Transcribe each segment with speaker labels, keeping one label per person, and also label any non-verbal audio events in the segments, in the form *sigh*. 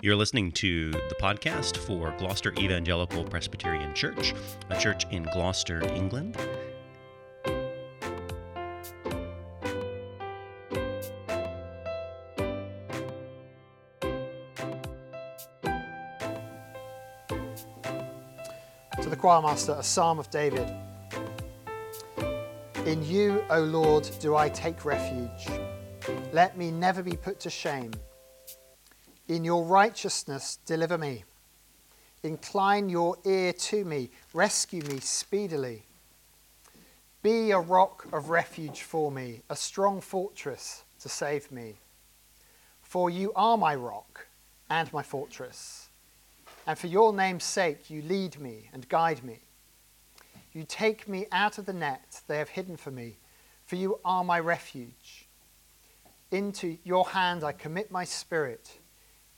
Speaker 1: You're listening to the podcast for Gloucester Evangelical Presbyterian Church, a church in Gloucester, England.
Speaker 2: To the choirmaster, a psalm of David. In you, O Lord, do I take refuge. Let me never be put to shame. In your righteousness, deliver me. Incline your ear to me. Rescue me speedily. Be a rock of refuge for me, a strong fortress to save me. For you are my rock and my fortress. And for your name's sake, you lead me and guide me. You take me out of the net they have hidden for me, for you are my refuge. Into your hand I commit my spirit.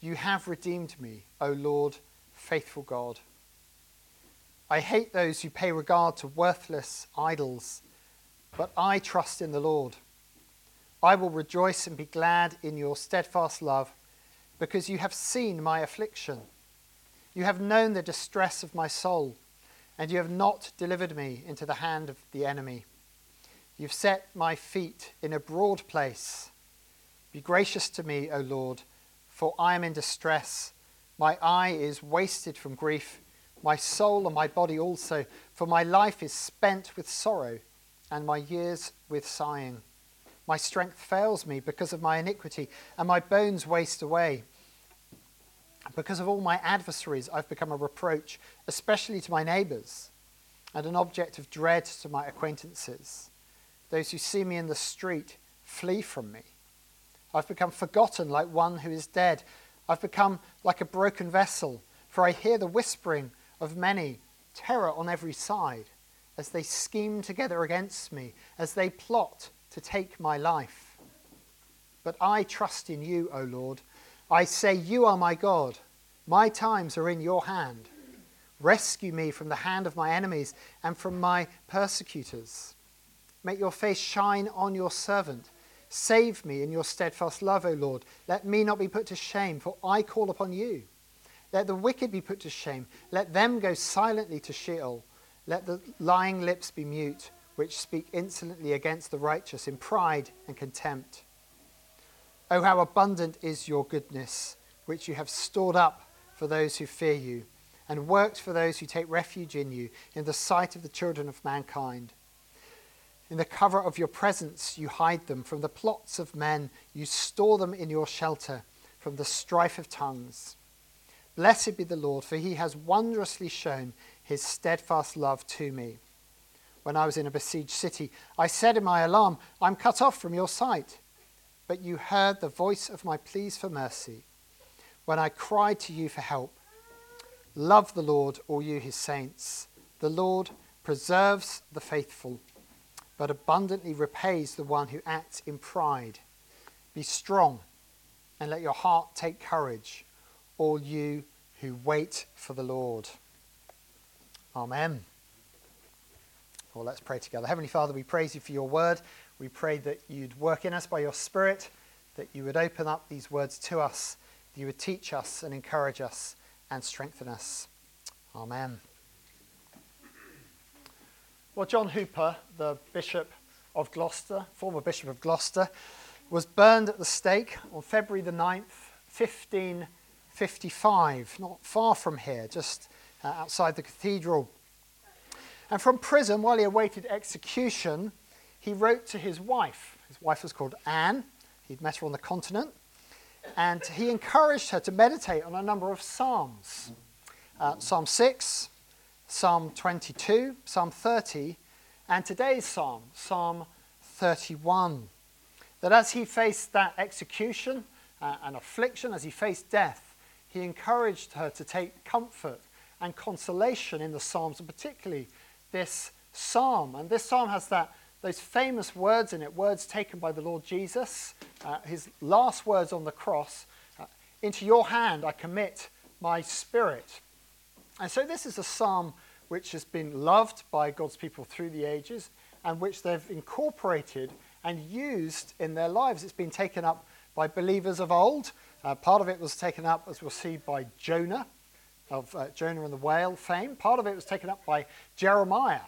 Speaker 2: You have redeemed me, O Lord, faithful God. I hate those who pay regard to worthless idols, but I trust in the Lord. I will rejoice and be glad in your steadfast love, because you have seen my affliction. You have known the distress of my soul, and you have not delivered me into the hand of the enemy. You've set my feet in a broad place. Be gracious to me, O Lord for I am in distress. My eye is wasted from grief, my soul and my body also, for my life is spent with sorrow, and my years with sighing. My strength fails me because of my iniquity, and my bones waste away. Because of all my adversaries, I've become a reproach, especially to my neighbours, and an object of dread to my acquaintances. Those who see me in the street flee from me. I've become forgotten like one who is dead. I've become like a broken vessel, for I hear the whispering of many, terror on every side, as they scheme together against me, as they plot to take my life. But I trust in you, O Lord. I say, You are my God. My times are in your hand. Rescue me from the hand of my enemies and from my persecutors. Make your face shine on your servant Save me in your steadfast love, O Lord. Let me not be put to shame, for I call upon you. Let the wicked be put to shame. Let them go silently to Sheol. Let the lying lips be mute, which speak insolently against the righteous in pride and contempt. Oh, how abundant is your goodness, which you have stored up for those who fear you, and worked for those who take refuge in you, in the sight of the children of mankind. In the cover of your presence, you hide them. From the plots of men, you store them in your shelter from the strife of tongues. Blessed be the Lord, for he has wondrously shown his steadfast love to me. When I was in a besieged city, I said in my alarm, I'm cut off from your sight. But you heard the voice of my pleas for mercy when I cried to you for help. Love the Lord, all you his saints. The Lord preserves the faithful but abundantly repays the one who acts in pride. Be strong and let your heart take courage, all you who wait for the Lord. Amen. Well, let's pray together. Heavenly Father, we praise you for your word. We pray that you'd work in us by your Spirit, that you would open up these words to us, that you would teach us and encourage us and strengthen us. Amen. Well, John Hooper, the Bishop of Gloucester, former Bishop of Gloucester, was burned at the stake on February the 9th, 1555, not far from here, just uh, outside the cathedral. And from prison, while he awaited execution, he wrote to his wife. His wife was called Anne. He'd met her on the continent. And he encouraged her to meditate on a number of psalms uh, Psalm 6, Psalm 22, Psalm 30, and today's psalm, Psalm 31. That as he faced that execution uh, and affliction, as he faced death, he encouraged her to take comfort and consolation in the psalms, and particularly this psalm. And this psalm has that those famous words in it, words taken by the Lord Jesus, uh, his last words on the cross. Uh, Into your hand I commit my spirit. And so this is a psalm which has been loved by God's people through the ages and which they've incorporated and used in their lives. It's been taken up by believers of old, Uh, part of it was taken up, as we'll see, by Jonah, of uh, Jonah and the whale fame. Part of it was taken up by Jeremiah.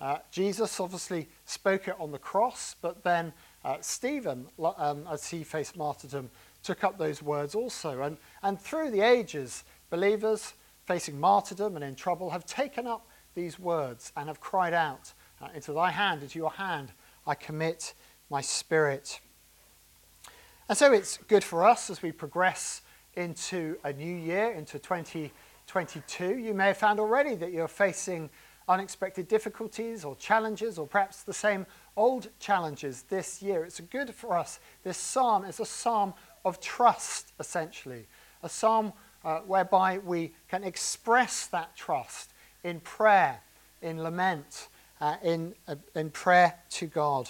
Speaker 2: Uh, Jesus obviously spoke it on the cross, but then uh, Stephen, um, as he faced martyrdom, took up those words also. And, and through the ages, believers facing martyrdom and in trouble have taken up these words and have cried out, uh, Into thy hand, into your hand, I commit my spirit. And so it's good for us as we progress into a new year, into 2022. You may have found already that you're facing unexpected difficulties or challenges, or perhaps the same old challenges this year. It's good for us. This psalm is a psalm of trust, essentially, a psalm uh, whereby we can express that trust in prayer, in lament, uh, in, uh, in prayer to God.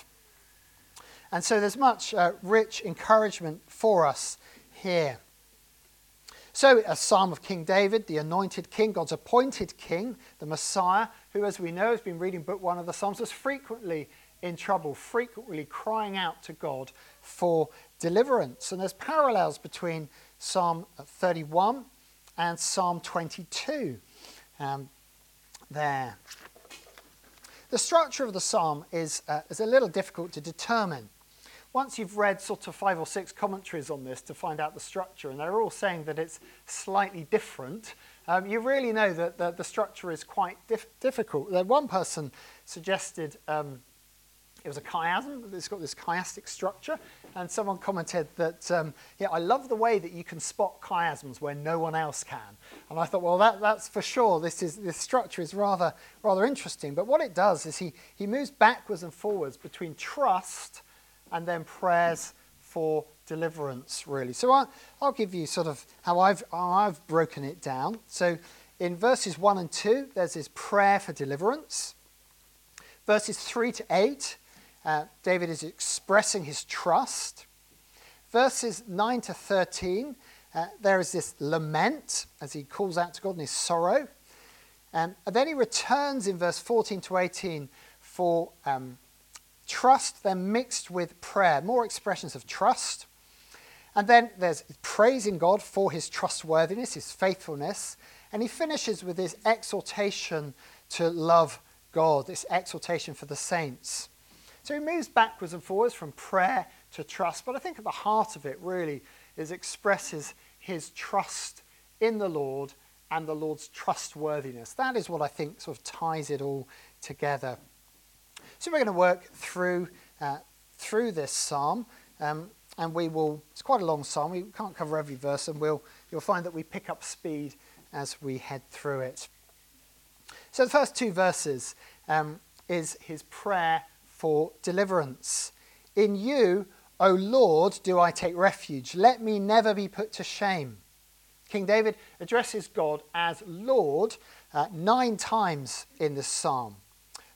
Speaker 2: And so there's much uh, rich encouragement for us here. So, a psalm of King David, the anointed king, God's appointed king, the Messiah, who, as we know, has been reading book one of the Psalms, was frequently in trouble, frequently crying out to God for deliverance. And there's parallels between Psalm 31 and Psalm 22 um, there. The structure of the psalm is, uh, is a little difficult to determine once you've read sort of five or six commentaries on this to find out the structure, and they're all saying that it's slightly different, um, you really know that the, the structure is quite dif- difficult. One person suggested um, it was a chiasm, it's got this chiastic structure, and someone commented that, um, yeah, I love the way that you can spot chiasms where no one else can. And I thought, well, that, that's for sure. This, is, this structure is rather, rather interesting. But what it does is he, he moves backwards and forwards between trust and then prayers for deliverance, really. So I, will give you sort of how I've, how I've broken it down. So in verses 1 and 2, there's this prayer for deliverance. Verses 3 to 8, uh, David is expressing his trust. Verses 9 to 13, uh, there is this lament as he calls out to God in his sorrow. Um, and then he returns in verse 14 to 18 for um, Trust then mixed with prayer, more expressions of trust. And then there's praising God for his trustworthiness, his faithfulness. And he finishes with this exhortation to love God, this exhortation for the saints. So he moves backwards and forwards from prayer to trust. But I think at the heart of it really is expresses his trust in the Lord and the Lord's trustworthiness. That is what I think sort of ties it all together. So we're going to work through, uh, through this psalm, um, and we will, it's quite a long psalm, we can't cover every verse, and we'll, you'll find that we pick up speed as we head through it. So the first two verses um, is his prayer for deliverance. In you, O Lord, do I take refuge. Let me never be put to shame. King David addresses God as Lord uh, nine times in this psalm.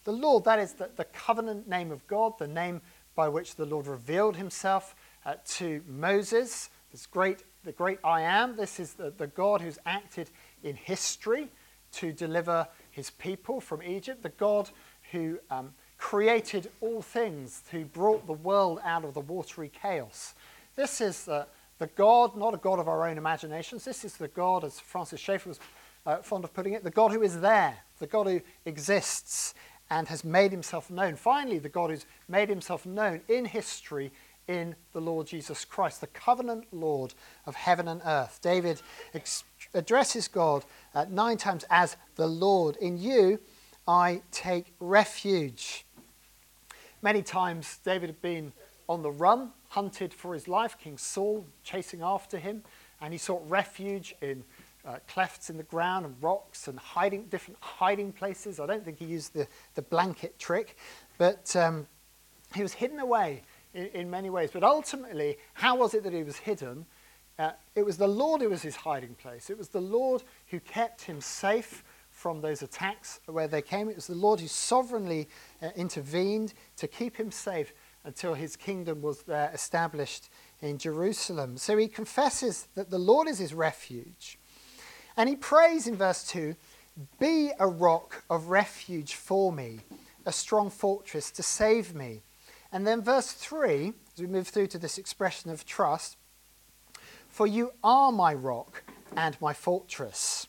Speaker 2: The Lord, that is the, the covenant name of God, the name by which the Lord revealed himself uh, to Moses, this great, the great I am. This is the, the God who's acted in history to deliver his people from Egypt, the God who um, created all things, who brought the world out of the watery chaos. This is the, the God, not a God of our own imaginations. This is the God, as Francis Schaeffer was uh, fond of putting it, the God who is there, the God who exists and has made himself known. Finally, the God who's made himself known in history in the Lord Jesus Christ, the covenant Lord of heaven and earth. David ex- addresses God uh, nine times as the Lord. In you, I take refuge. Many times, David had been on the run, hunted for his life, King Saul chasing after him, and he sought refuge in uh, clefts in the ground and rocks and hiding different hiding places. I don't think he used the, the blanket trick, but um, he was hidden away in, in, many ways. But ultimately, how was it that he was hidden? Uh, it was the Lord who was his hiding place. It was the Lord who kept him safe from those attacks where they came. It was the Lord who sovereignly uh, intervened to keep him safe until his kingdom was there established in Jerusalem. So he confesses that the Lord is his refuge. And he prays in verse 2 Be a rock of refuge for me, a strong fortress to save me. And then verse 3, as we move through to this expression of trust, for you are my rock and my fortress.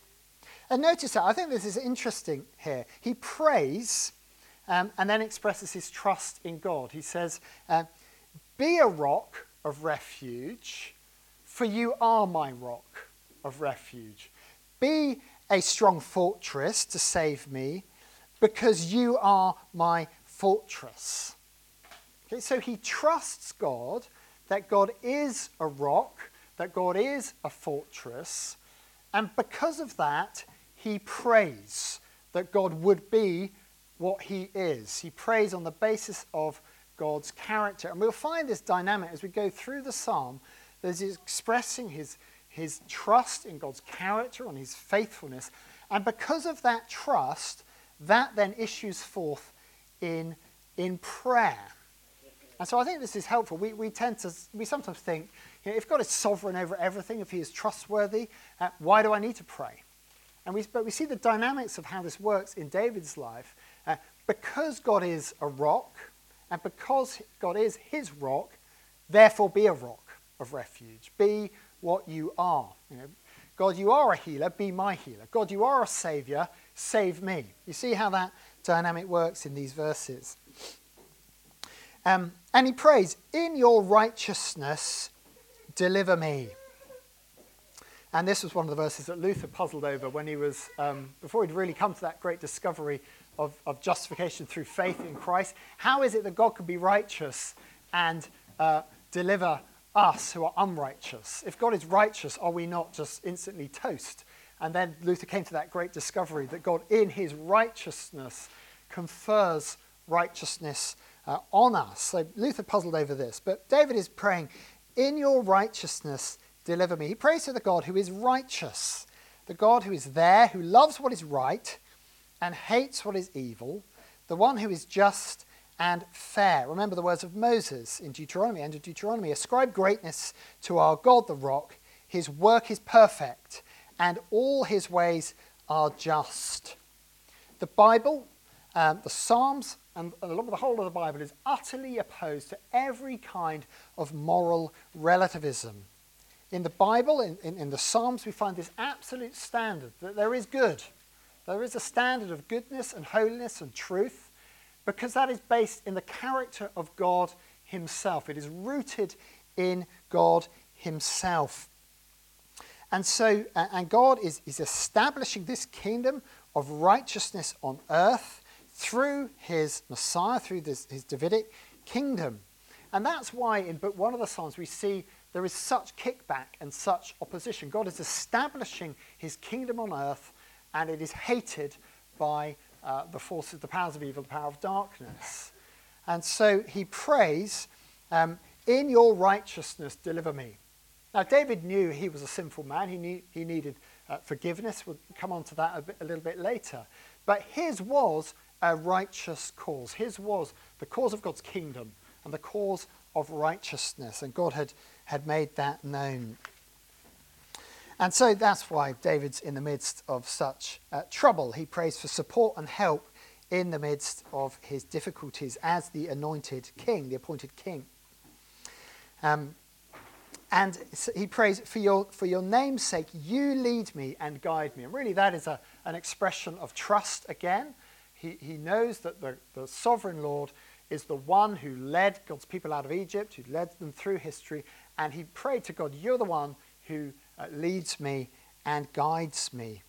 Speaker 2: And notice that, I think this is interesting here. He prays um, and then expresses his trust in God. He says, uh, Be a rock of refuge, for you are my rock of refuge. Be a strong fortress to save me, because you are my fortress. Okay, so he trusts God that God is a rock, that God is a fortress, and because of that, he prays that God would be what he is. He prays on the basis of God's character. And we'll find this dynamic as we go through the psalm. There's expressing his, his trust in God's character, on his faithfulness. And because of that trust, that then issues forth in, in prayer. And so I think this is helpful. We, we tend to, we sometimes think, you know, if God is sovereign over everything, if he is trustworthy, uh, why do I need to pray? And we, but we see the dynamics of how this works in David's life. Uh, because God is a rock, and because God is his rock, therefore be a rock of refuge. Be what you are. You know, God, you are a healer, be my healer. God, you are a savior, save me. You see how that dynamic works in these verses. Um, and he prays, In your righteousness, deliver me. And this was one of the verses that Luther puzzled over when he was, um, before he'd really come to that great discovery of, of, justification through faith in Christ. How is it that God could be righteous and uh, deliver us who are unrighteous? If God is righteous, are we not just instantly toast? And then Luther came to that great discovery that God, in his righteousness, confers righteousness uh, on us. So Luther puzzled over this. But David is praying, In your righteousness, deliver me. He prays to the God who is righteous, the God who is there, who loves what is right and hates what is evil, the one who is just and fair. Remember the words of Moses in Deuteronomy, end of Deuteronomy Ascribe greatness to our God, the rock. His work is perfect, and all his ways are just. The Bible, um, the Psalms, and the whole of the Bible is utterly opposed to every kind of moral relativism in the Bible, in, in, in, the Psalms, we find this absolute standard that there is good. There is a standard of goodness and holiness and truth because that is based in the character of God Himself. It is rooted in God Himself. And so, and God is, is establishing this kingdom of righteousness on earth through His Messiah, through this, His Davidic kingdom. And that's why in book one of the Psalms we see there is such kickback and such opposition. God is establishing his kingdom on earth, and it is hated by uh, the forces, the powers of evil, the power of darkness. And so he prays, um, In your righteousness, deliver me. Now, David knew he was a sinful man. He, knew, he needed uh, forgiveness. We'll come on to that a, bit, a little bit later. But his was a righteous cause. His was the cause of God's kingdom and the cause of righteousness. And God had had made that known. And so that's why David's in the midst of such uh, trouble. He prays for support and help in the midst of his difficulties as the anointed king, the appointed king. Um, and he prays, for your, for your name's sake, you lead me and guide me. And really, that is a, an expression of trust again. He, he knows that the, the sovereign Lord is the one who led God's people out of Egypt, who led them through history, and he prayed to God, You're the one who uh, leads me and guides me.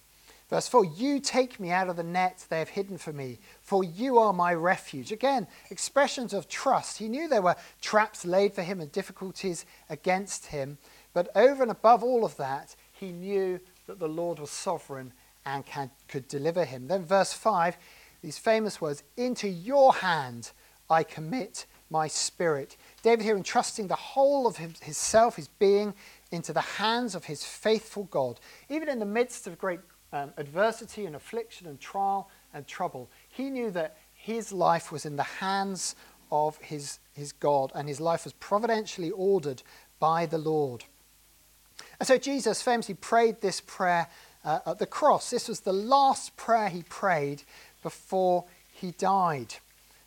Speaker 2: Verse 4 You take me out of the net they have hidden for me, for you are my refuge. Again, expressions of trust. He knew there were traps laid for him and difficulties against him, but over and above all of that, he knew that the Lord was sovereign and can, could deliver him. Then, verse 5, these famous words Into your hand I commit my spirit. David here entrusting the whole of himself, his being, into the hands of his faithful God. Even in the midst of great um, adversity and affliction and trial and trouble, he knew that his life was in the hands of his, his God and his life was providentially ordered by the Lord. And so Jesus famously prayed this prayer uh, at the cross. This was the last prayer he prayed before he died.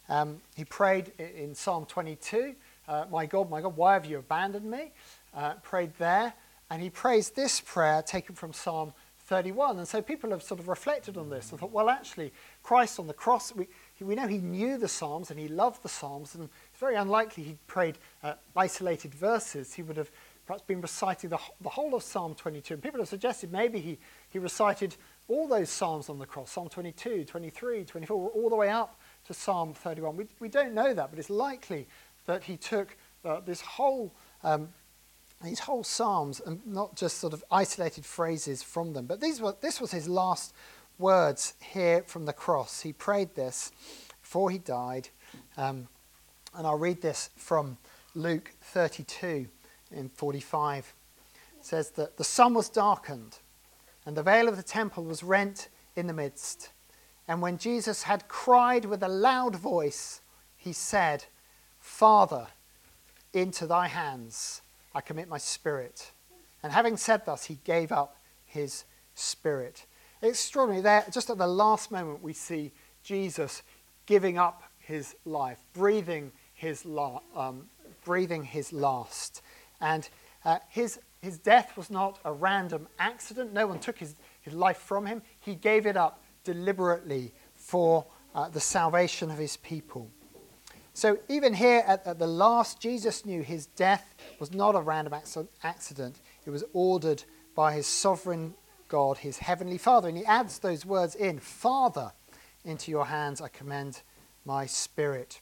Speaker 2: Um, he prayed in Psalm 22, uh, My God, my God, why have you abandoned me? Uh, prayed there. And he prays this prayer taken from Psalm 31. And so people have sort of reflected on this and thought, well, actually, Christ on the cross, we, we know he knew the Psalms and he loved the Psalms, and it's very unlikely he prayed uh, isolated verses. He would have perhaps been reciting the, the whole of Psalm 22. And people have suggested maybe he, he recited all those Psalms on the cross Psalm 22, 23, 24, all the way up to Psalm 31. We, we don't know that, but it's likely that he took uh, this whole. Um, these whole psalms and not just sort of isolated phrases from them but these were, this was his last words here from the cross. He prayed this before he died. Um, and i'll read this from luke 32 in 45 it says that the sun was darkened and the veil of the temple was rent in the midst. And when jesus had cried with a loud voice he said father into thy hands I commit my spirit. And having said thus, he gave up his spirit. Extraordinary. There, just at the last moment, we see Jesus giving up his life, breathing his, la- um, breathing his last. And uh, his, his death was not a random accident. No one took his, his life from him. He gave it up deliberately for uh, the salvation of his people. So even here at, at, the last, Jesus knew his death was not a random accident. It was ordered by his sovereign God, his heavenly Father. And he adds those words in Father, into your hands I commend my spirit.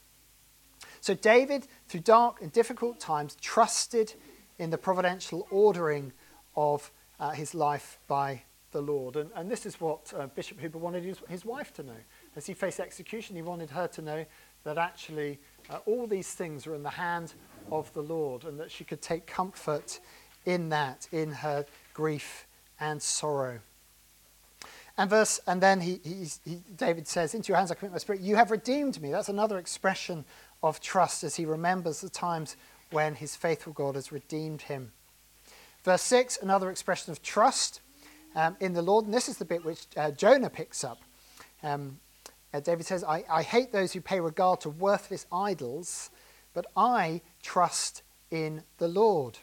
Speaker 2: So David, through dark and difficult times, trusted in the providential ordering of uh, his life by the Lord. And, and this is what uh, Bishop Hooper wanted his, his wife to know. As he faced execution, he wanted her to know that actually uh, all these things are in the hand of the Lord and that she could take comfort in that, in her grief and sorrow. And verse, and then he, he, he, David says, "Into your hands I commit my spirit. You have redeemed me." That's another expression of trust as he remembers the times when his faithful God has redeemed him. Verse six, another expression of trust um, in the Lord, and this is the bit which uh, Jonah picks up. Um, uh, David says, I, I hate those who pay regard to worthless idols, but I trust in the Lord.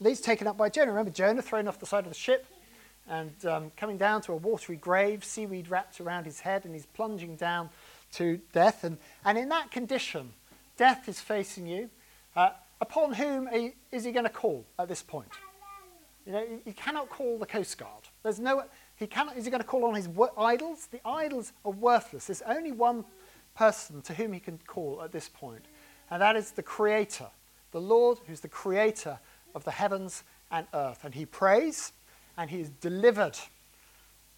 Speaker 2: These taken up by Jonah. Remember Jonah thrown off the side of the ship and um, coming down to a watery grave, seaweed wrapped around his head, and he's plunging down to death. And, and in that condition, death is facing you. Uh, upon whom is he going to call at this point? You know, he cannot call the Coast Guard. There's no, he cannot, is he going to call on his idols? The idols are worthless. There's only one person to whom he can call at this point, and that is the Creator, the Lord who's the Creator of the heavens and earth. And he prays, and he is delivered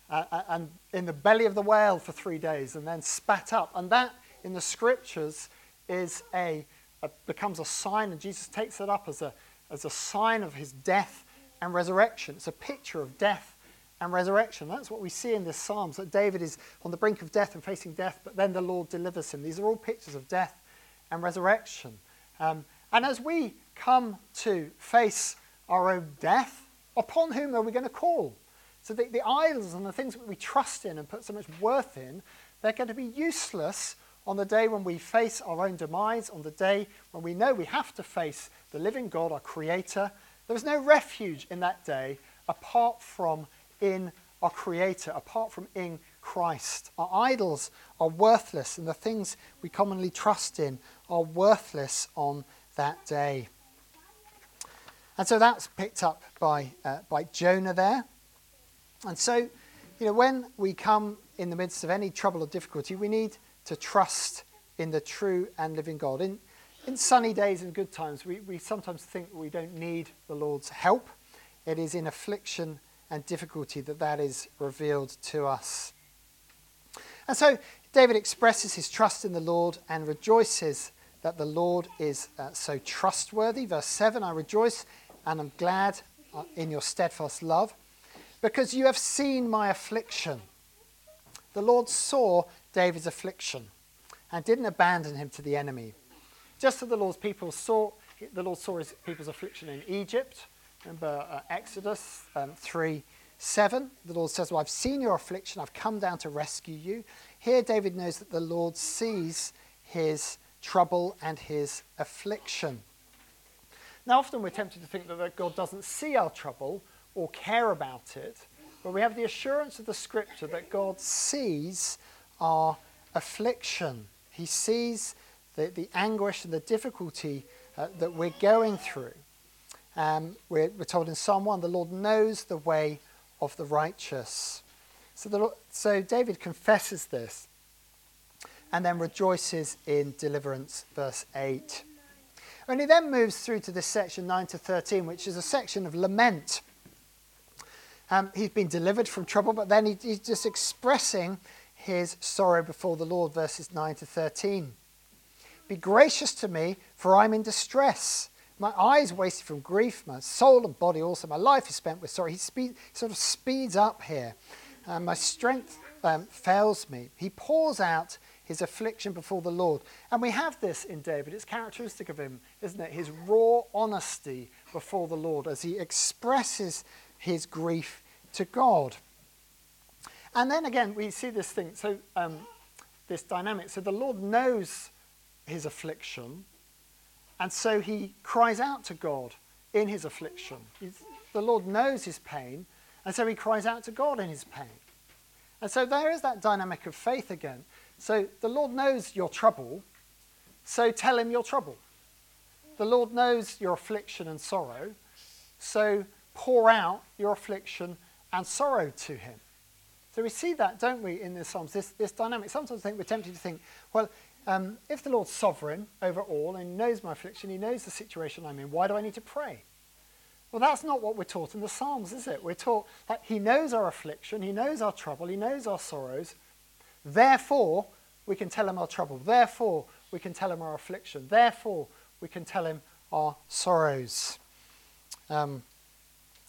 Speaker 2: uh, uh, and in the belly of the whale for three days, and then spat up. And that in the scriptures is a, a becomes a sign, and Jesus takes it up as a, as a sign of his death and resurrection. It's a picture of death and resurrection. That's what we see in this Psalms, that David is on the brink of death and facing death, but then the Lord delivers him. These are all pictures of death and resurrection. Um, and as we come to face our own death, upon whom are we going to call? So the, the idols and the things that we trust in and put so much worth in, they're going to be useless on the day when we face our own demise, on the day when we know we have to face the living God, our Creator. There is no refuge in that day apart from in our Creator, apart from in Christ. Our idols are worthless, and the things we commonly trust in are worthless on that day. And so that's picked up by, uh, by Jonah there. And so, you know, when we come in the midst of any trouble or difficulty, we need to trust in the true and living God. In, in sunny days and good times, we, we sometimes think we don't need the Lord's help. It is in affliction and difficulty that that is revealed to us. And so David expresses his trust in the Lord and rejoices that the Lord is uh, so trustworthy. Verse 7 I rejoice and I'm glad uh, in your steadfast love because you have seen my affliction. The Lord saw David's affliction and didn't abandon him to the enemy. Just as the Lord's people saw, the Lord saw his people's affliction in Egypt, Remember uh, Exodus um, 3 7. The Lord says, Well, I've seen your affliction, I've come down to rescue you. Here, David knows that the Lord sees his trouble and his affliction. Now, often we're tempted to think that God doesn't see our trouble or care about it, but we have the assurance of the scripture that God sees our affliction. He sees the, the anguish and the difficulty uh, that we're going through. Um, we're, we're, told in Psalm 1 the Lord knows the way of the righteous. So, the, so David confesses this and then rejoices in deliverance, verse 8. And he then moves through to this section 9 to 13, which is a section of lament. Um, he's been delivered from trouble, but then he, he's just expressing his sorrow before the Lord, verses 9 to 13. Be gracious to me, for I'm in distress. My eyes wasted from grief, my soul and body also. My life is spent with sorrow. He speed, sort of speeds up here. Uh, my strength um, fails me. He pours out his affliction before the Lord. And we have this in David. It's characteristic of him, isn't it? His raw honesty before the Lord as he expresses his grief to God. And then again, we see this thing, so um, this dynamic. So the Lord knows his affliction, and so he cries out to God in his affliction. He's, the Lord knows his pain, and so he cries out to God in his pain. And so there is that dynamic of faith again. So the Lord knows your trouble, so tell him your trouble. The Lord knows your affliction and sorrow, so pour out your affliction and sorrow to him. So we see that, don't we, in the Psalms, this, this dynamic. Sometimes I think we're tempted to think, well, um, if the Lord's sovereign over all and knows my affliction, he knows the situation I'm in, why do I need to pray? Well, that's not what we're taught in the Psalms, is it? We're taught that he knows our affliction, he knows our trouble, he knows our sorrows, Therefore, we can tell him our trouble. Therefore, we can tell him our affliction. Therefore, we can tell him our sorrows. Um,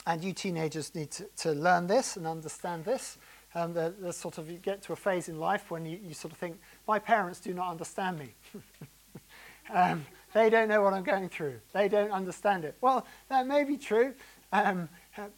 Speaker 2: and you teenagers need to, to, learn this and understand this. Um, the, the, sort of you get to a phase in life when you, you sort of think, my parents do not understand me. *laughs* um, they don't know what I'm going through. They don't understand it. Well, that may be true, um,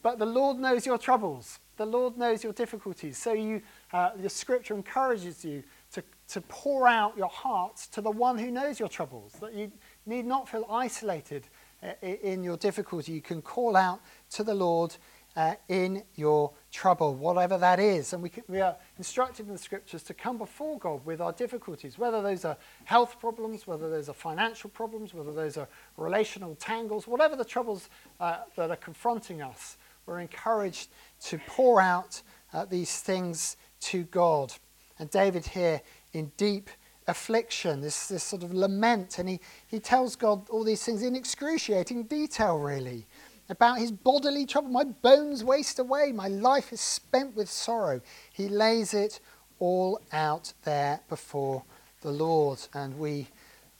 Speaker 2: but the Lord knows your troubles. The Lord knows your difficulties. So you uh, the scripture encourages you to, to pour out your hearts to the one who knows your troubles, that you need not feel isolated uh, in your difficulty. You can call out to the Lord uh, in your trouble, whatever that is. And we, can, we are instructed in the scriptures to come before God with our difficulties, whether those are health problems, whether those are financial problems, whether those are relational tangles, whatever the troubles uh, that are confronting us. We're encouraged to pour out uh, these things to God. And David here in deep affliction, this, this sort of lament, and he, he tells God all these things in excruciating detail, really, about his bodily trouble. My bones waste away, my life is spent with sorrow. He lays it all out there before the Lord, and we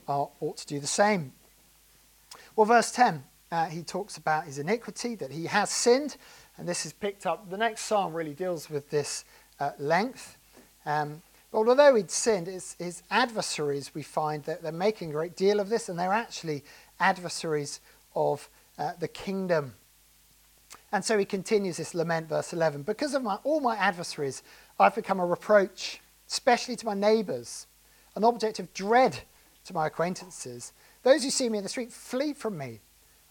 Speaker 2: are, ought to do the same. Well, verse 10, uh, he talks about his iniquity, that he has sinned, and this is picked up. The next psalm really deals with this at length. Um, but although he'd sinned, his, his, adversaries, we find that they're making a great deal of this, and they're actually adversaries of uh, the kingdom. And so he continues this lament, verse 11. Because of my, all my adversaries, I've become a reproach, especially to my neighbours, an object of dread to my acquaintances. Those who see me in the street flee from me.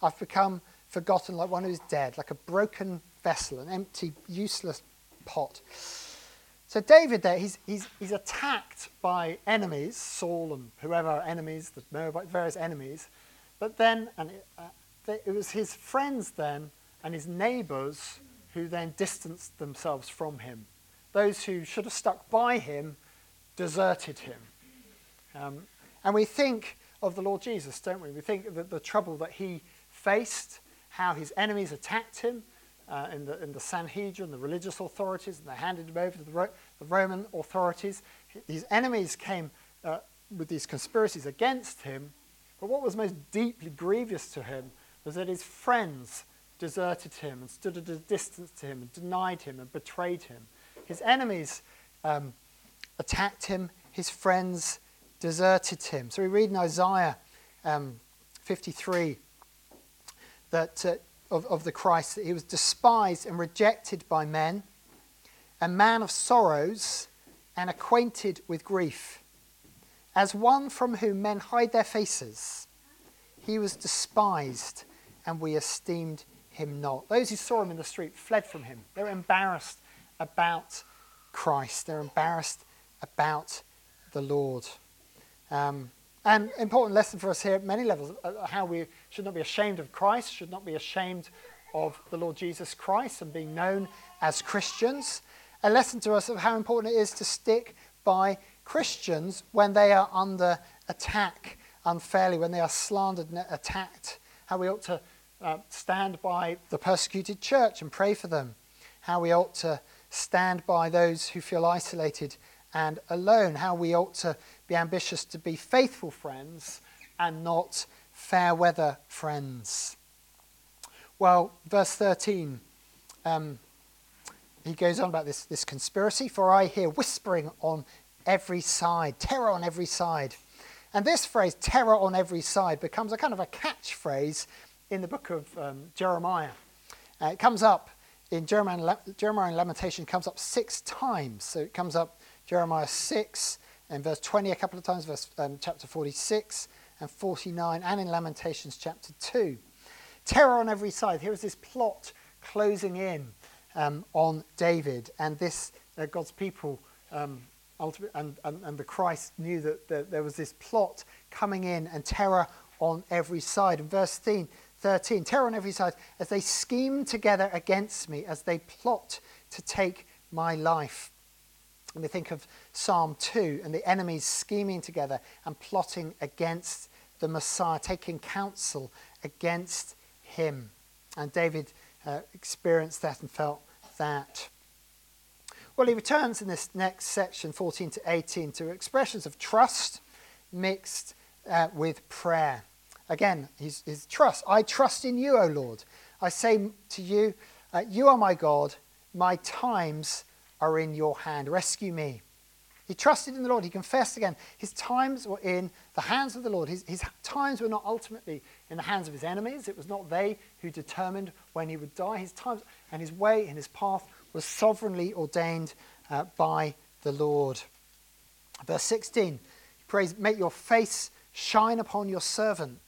Speaker 2: I've become forgotten like one who's dead, like a broken vessel, an empty, useless pot. So David there, he's, he's, he's attacked by enemies, Saul and whoever are enemies, the various enemies. But then, and it, was his friends then and his neighbours who then distanced themselves from him. Those who should have stuck by him deserted him. Um, and we think of the Lord Jesus, don't we? We think that the trouble that he faced, how his enemies attacked him, uh, in, the, in the Sanhedrin, the religious authorities, and they handed him over to the, Ro- the Roman authorities. His enemies came uh, with these conspiracies against him, but what was most deeply grievous to him was that his friends deserted him and stood at a distance to him and denied him and betrayed him. His enemies um, attacked him, his friends deserted him. So we read in Isaiah um, 53 that uh, of, of the Christ that he was despised and rejected by men, a man of sorrows and acquainted with grief. As one from whom men hide their faces, he was despised, and we esteemed him not. Those who saw him in the street fled from him. They were embarrassed about Christ, they're embarrassed about the Lord. Um, and important lesson for us here at many levels uh, how we should not be ashamed of Christ, should not be ashamed of the Lord Jesus Christ and being known as Christians. A lesson to us of how important it is to stick by Christians when they are under attack unfairly, when they are slandered and attacked. How we ought to uh, stand by the persecuted church and pray for them. How we ought to stand by those who feel isolated and alone. How we ought to be ambitious to be faithful friends and not fair weather friends. Well, verse 13, um, he goes on about this, this conspiracy. For I hear whispering on every side, terror on every side. And this phrase, terror on every side, becomes a kind of a catchphrase in the book of um, Jeremiah. Uh, it comes up in Jeremiah, Jeremiah and Lamentation, comes up six times. So it comes up Jeremiah 6 and verse 20 a couple of times, verse um, chapter 46 and 49, and in Lamentations chapter 2 terror on every side. Here is this plot closing in um, on David, and this uh, God's people, um, and, and, and the Christ knew that, that there was this plot coming in and terror on every side. Verse 13, 13, terror on every side as they scheme together against me, as they plot to take my life. And we think of Psalm 2 and the enemies scheming together and plotting against the Messiah, taking counsel against him. And David uh, experienced that and felt that. Well, he returns in this next section, 14 to 18, to expressions of trust mixed uh, with prayer. Again, his, his trust. I trust in you, O Lord. I say to you, uh, You are my God. My times are in your hand. Rescue me. He trusted in the Lord. He confessed again. His times were in the hands of the Lord. His, his times were not ultimately in the hands of his enemies. It was not they who determined when he would die. His times and his way and his path was sovereignly ordained uh, by the Lord. Verse 16, he prays, Make your face shine upon your servant.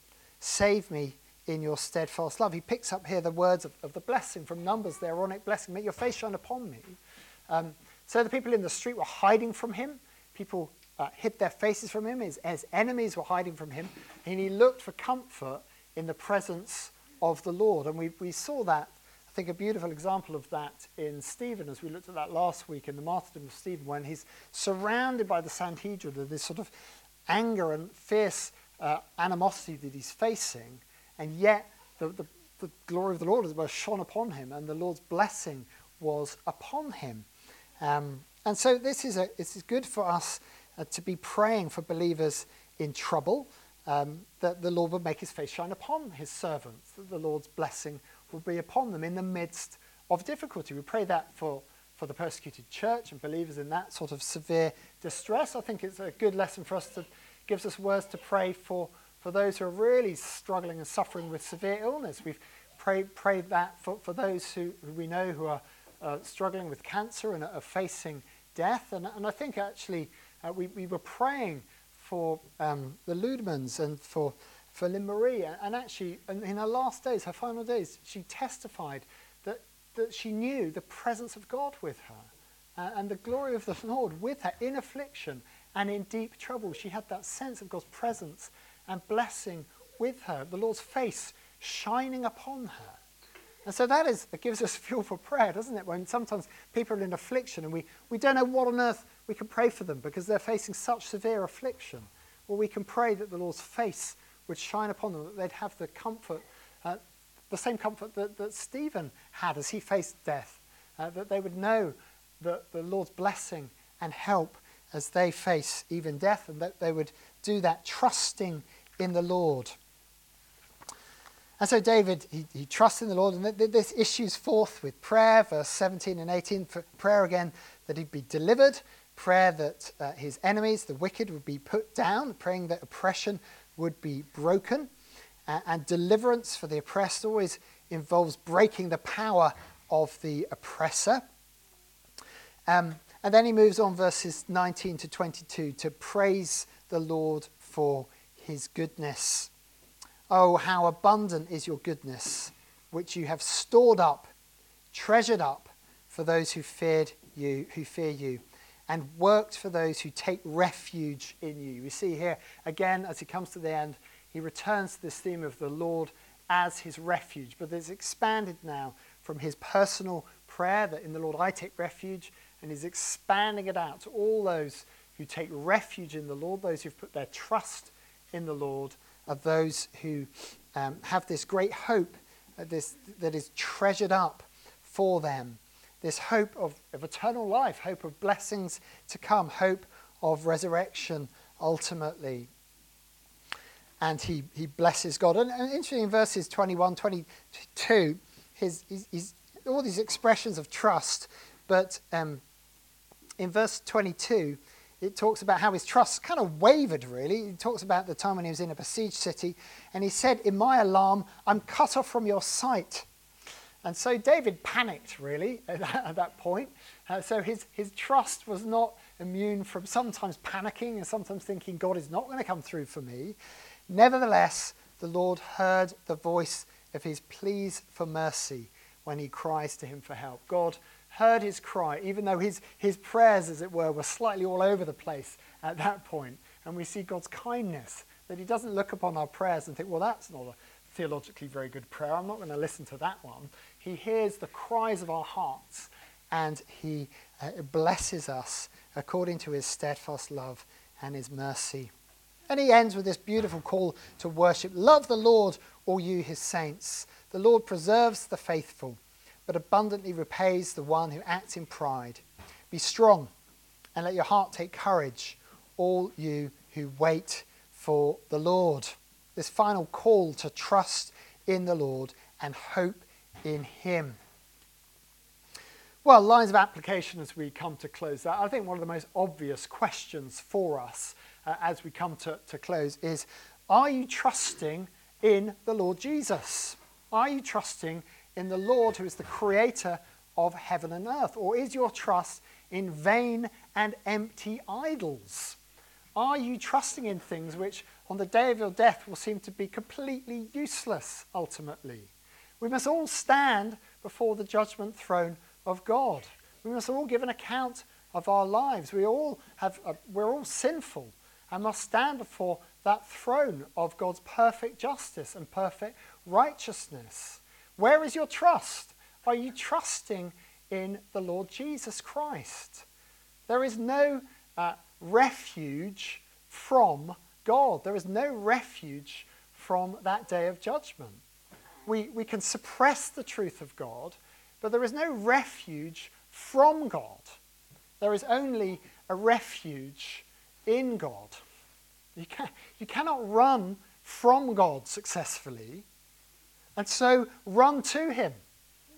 Speaker 2: Save me in your steadfast love. He picks up here the words of, of the blessing from Numbers, the Aaronic blessing. Make your face shine upon me. Um, so the people in the street were hiding from him. People uh, hid their faces from him. His, his enemies were hiding from him. And he looked for comfort in the presence of the Lord. And we, we saw that, I think, a beautiful example of that in Stephen, as we looked at that last week in the martyrdom of Stephen, when he's surrounded by the Sanhedrin, this sort of anger and fierce uh, animosity that he's facing, and yet the, the, the glory of the Lord was shone upon him, and the Lord's blessing was upon him. Um, and so this is, a, this is good for us uh, to be praying for believers in trouble, um, that the Lord would make his face shine upon his servants, that the Lord's blessing will be upon them in the midst of difficulty. We pray that for, for the persecuted church and believers in that sort of severe distress. I think it's a good lesson for us to gives us words to pray for, for those who are really struggling and suffering with severe illness. We've prayed, prayed that for, for those who, who we know who are uh, struggling with cancer and are facing death. And, and I think actually uh, we, we were praying for um, the Ludmans and for, for Lynn Marie. And actually, in her last days, her final days, she testified that, that she knew the presence of God with her uh, and the glory of the Lord with her in affliction and in deep trouble. She had that sense of God's presence and blessing with her, the Lord's face shining upon her. And so that is that gives us fuel for prayer, doesn't it? When sometimes people are in affliction and we, we don't know what on earth we can pray for them because they're facing such severe affliction. Well, we can pray that the Lord's face would shine upon them, that they'd have the comfort, uh, the same comfort that, that Stephen had as he faced death, uh, that they would know that the Lord's blessing and help as they face even death, and that they would do that trusting in the Lord. And so David, he, he trusts in the Lord, and this issues forth with prayer, verse 17 and 18. prayer again that he'd be delivered, prayer that uh, his enemies, the wicked, would be put down, praying that oppression would be broken. Uh, and deliverance for the oppressed always involves breaking the power of the oppressor. Um, and then he moves on, verses 19 to 22, to praise the Lord for his goodness. Oh, how abundant is your goodness, which you have stored up, treasured up for those who feared you, who fear you, and worked for those who take refuge in you. We see here again as he comes to the end, he returns to this theme of the Lord as his refuge, but it's expanded now from his personal prayer that in the Lord I take refuge, and he's expanding it out to all those who take refuge in the Lord, those who've put their trust in the Lord are those who um, have this great hope uh, this, that is treasured up for them. This hope of, of eternal life, hope of blessings to come, hope of resurrection ultimately. And he, he blesses God. And, and interesting in verses 21, 22, his, his, all these expressions of trust, but um, in verse 22, it talks about how his trust kind of wavered, really. He talks about the time when he was in a besieged city, and he said, In my alarm, I'm cut off from your sight. And so David panicked, really, *laughs* at that, at that point. Uh, so his, his trust was not immune from sometimes panicking and sometimes thinking, God is not going to come through for me. Nevertheless, the Lord heard the voice of his pleas for mercy when he cries to him for help. God heard his cry, even though his, his prayers, as it were, were slightly all over the place at that point. And we see God's kindness, that he doesn't look upon our prayers and think, well, that's not a theologically very good prayer. I'm not going to listen to that one. He hears the cries of our hearts and he uh, blesses us according to his steadfast love and his mercy. And he ends with this beautiful call to worship. Love the Lord, all you his saints. The Lord preserves the faithful but abundantly repays the one who acts in pride. Be strong and let your heart take courage, all you who wait for the Lord. This final call to trust in the Lord and hope in Him. Well, lines of application as we come to close that. I think one of the most obvious questions for us uh, as we come to, to close is Are you trusting in the Lord Jesus? Are you trusting in the Lord who is the creator of heaven and earth? Or is your trust in vain and empty idols? Are you trusting in things which on the day of your death will seem to be completely useless ultimately? We must all stand before the judgment throne of God. We must all give an account of our lives. We all have, uh, we're all sinful and must stand before that throne of God's perfect justice and perfect righteousness. Where is your trust? Are you trusting in the Lord Jesus Christ? There is no uh, refuge from God. There is no refuge from that day of judgment. We, we can suppress the truth of God, but there is no refuge from God. There is only a refuge in God. You, can, you cannot run from God successfully. And so run to him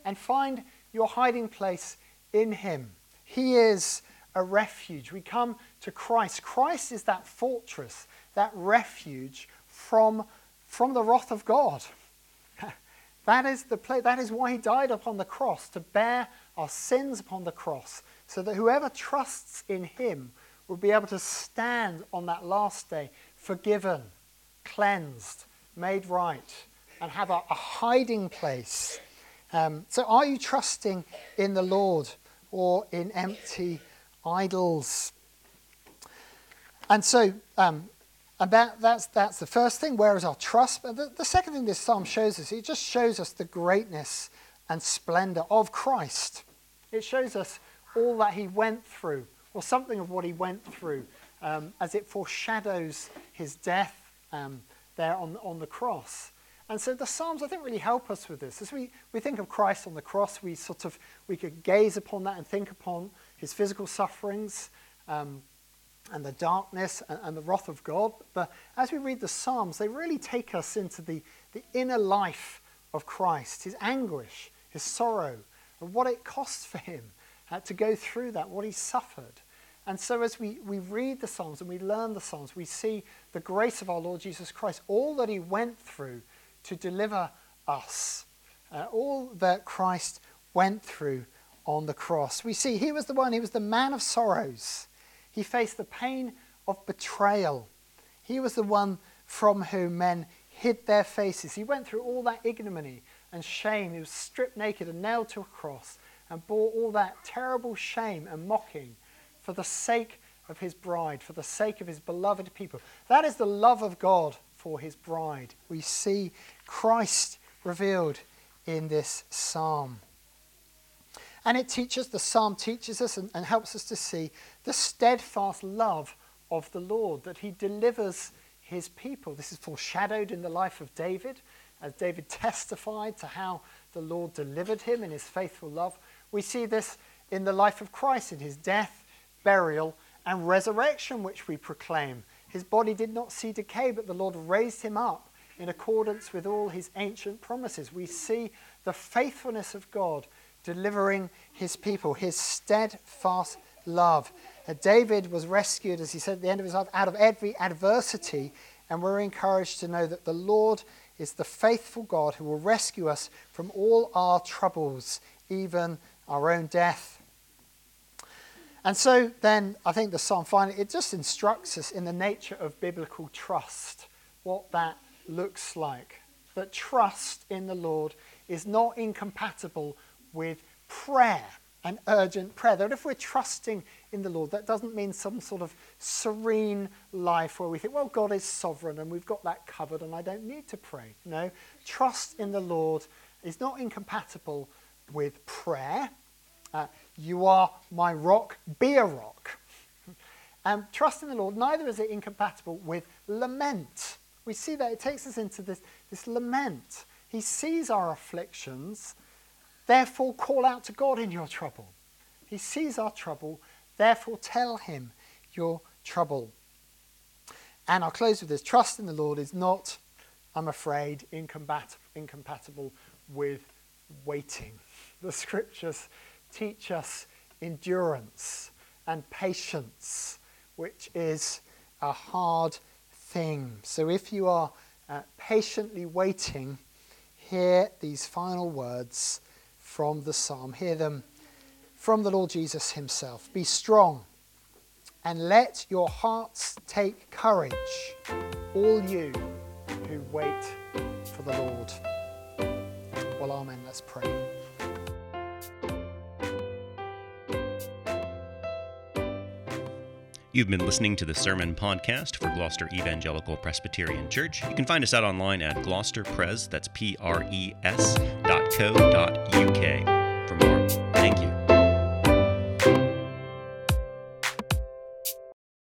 Speaker 2: and find your hiding place in him. He is a refuge. We come to Christ. Christ is that fortress, that refuge from, from the wrath of God. *laughs* that is the place, that is why he died upon the cross, to bear our sins upon the cross, so that whoever trusts in him will be able to stand on that last day forgiven, cleansed, made right and have a, a hiding place. Um, so, are you trusting in the Lord or in empty idols? And so, um, and that, that's, that's the first thing. Where is our trust? But the, the second thing this psalm shows us, it just shows us the greatness and splendor of Christ. It shows us all that he went through, or something of what he went through, um, as it foreshadows his death um, there on, on the cross. And so the Psalms, I think, really help us with this. As we, we think of Christ on the cross, we sort of we could gaze upon that and think upon his physical sufferings um, and the darkness and, and, the wrath of God. But as we read the Psalms, they really take us into the, the inner life of Christ, his anguish, his sorrow, and what it cost for him uh, to go through that, what he suffered. And so, as we, we read the Psalms and we learn the Psalms, we see the grace of our Lord Jesus Christ, all that he went through to deliver us. Uh, all that Christ went through on the cross. We see he was the one, he was the man of sorrows. He faced the pain of betrayal. He was the one from whom men hid their faces. He went through all that ignominy and shame. He was stripped naked and nailed to a cross and bore all that terrible shame and mocking for the sake of his bride, for the sake of his beloved people. That is the love of God for his bride. We see Christ revealed in this psalm. And it teaches, the psalm teaches us and, and helps us to see the steadfast love of the Lord, that he delivers his people. This is foreshadowed in the life of David, as David testified to how the Lord delivered him in his faithful love. We see this in the life of Christ, in his death, burial, and resurrection, which we proclaim. His body did not see decay, but the Lord raised him up in accordance with all his ancient promises. We see the faithfulness of God delivering his people, his steadfast love. Uh, David was rescued, as he said at the end of his life, out of every adversity, and we're encouraged to know that the Lord is the faithful God who will rescue us from all our troubles, even our own death. And so then I think the psalm finally it just instructs us in the nature of biblical trust, what that looks like. That trust in the Lord is not incompatible with prayer and urgent prayer. That if we're trusting in the Lord, that doesn't mean some sort of serene life where we think, well, God is sovereign and we've got that covered and I don't need to pray. No, trust in the Lord is not incompatible with prayer. Uh, you are my rock, be a rock. *laughs* And trust in the Lord, neither is it incompatible with lament. We see that it takes us into this, this lament. He sees our afflictions Therefore, call out to God in your trouble. He sees our trouble. Therefore, tell him your trouble. And I'll close with this trust in the Lord is not, I'm afraid, incompat- incompatible with waiting. The scriptures teach us endurance and patience, which is a hard thing. So if you are uh, patiently waiting, hear these final words from the psalm. Hear them from the Lord Jesus himself. Be strong and let your hearts take courage, all you who wait for the Lord. Well, Amen. Let's pray.
Speaker 1: You've been listening to the Sermon Podcast for Gloucester Evangelical Presbyterian Church. You can find us out online at gloucesterpres, that's P R E S dot co dot UK for more. Thank you.